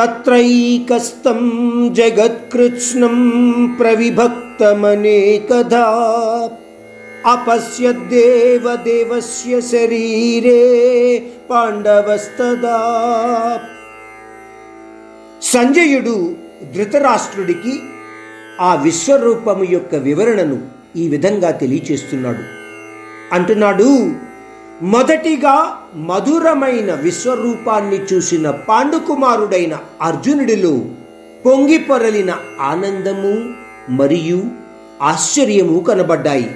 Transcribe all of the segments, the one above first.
తత్రైకస్తం జగత్కృత్స్నం ప్రవిభక్తమనేకదా అపశ్యద్దేవ దేవస్య శరీరే పాండవస్తదా. సంజయుడు ధృతరాష్ట్రుడికి ఆ విశ్వరూపము యొక్క వివరణను ఈ విధంగా తెలియచేస్తున్నాడు. అంటున్నాడు మొదటిగా మధురమైన విశ్వరూపాన్ని చూసిన పాండుకుమారుడైన అర్జునుడిలో పొంగిపొరలిన ఆనందము మరియు ఆశ్చర్యము కనబడ్డాయి.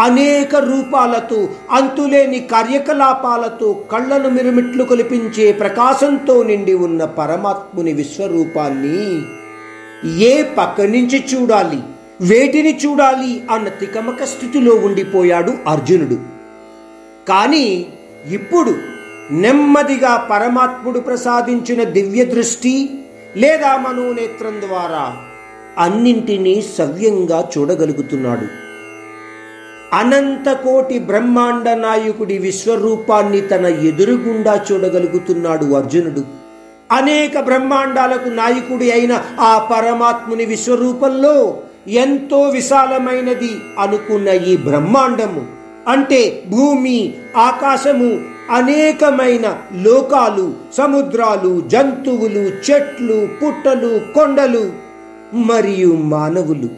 అనేక రూపాలతో అంతులేని కార్యకలాపాలతో కళ్ళను మిరుమిట్లు కొలిపించే ప్రకాశంతో నిండి ఉన్న పరమాత్ముని విశ్వరూపాన్ని ఏ పక్క నుంచి చూడాలి వేటిని చూడాలి అన్న తికమక స్థితిలో ఉండిపోయాడు అర్జునుడు. కానీ ఇప్పుడు నెమ్మదిగా పరమాత్ముడు ప్రసాదించిన దివ్య దృష్టి లేదా మనోనేత్రం ద్వారా అన్నింటినీ సవ్యంగా చూడగలుగుతున్నాడు. అనంతకోటి బ్రహ్మాండ నాయకుడి విశ్వరూపాన్ని తన ఎదురుగుండా చూడగలుగుతున్నాడు అర్జునుడు. అనేక బ్రహ్మాండాలకు నాయకుడి అయిన ఆ పరమాత్ముని విశ్వరూపంలో ఎంతో విశాలమైనది అనుకున్న ఈ బ్రహ్మాండము అంటే భూమి ఆకాశము అనేకమైన లోకాలు సముద్రాలు జంతువులు చెట్లు పుట్టలు కొండలు మరియు మానవులు.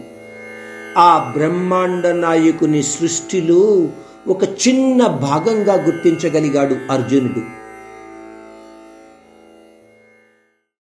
ఆ బ్రహ్మాండ నాయకుని సృష్టిలో ఒక చిన్న భాగంగా గుర్తించగలిగాడు అర్జునుడు.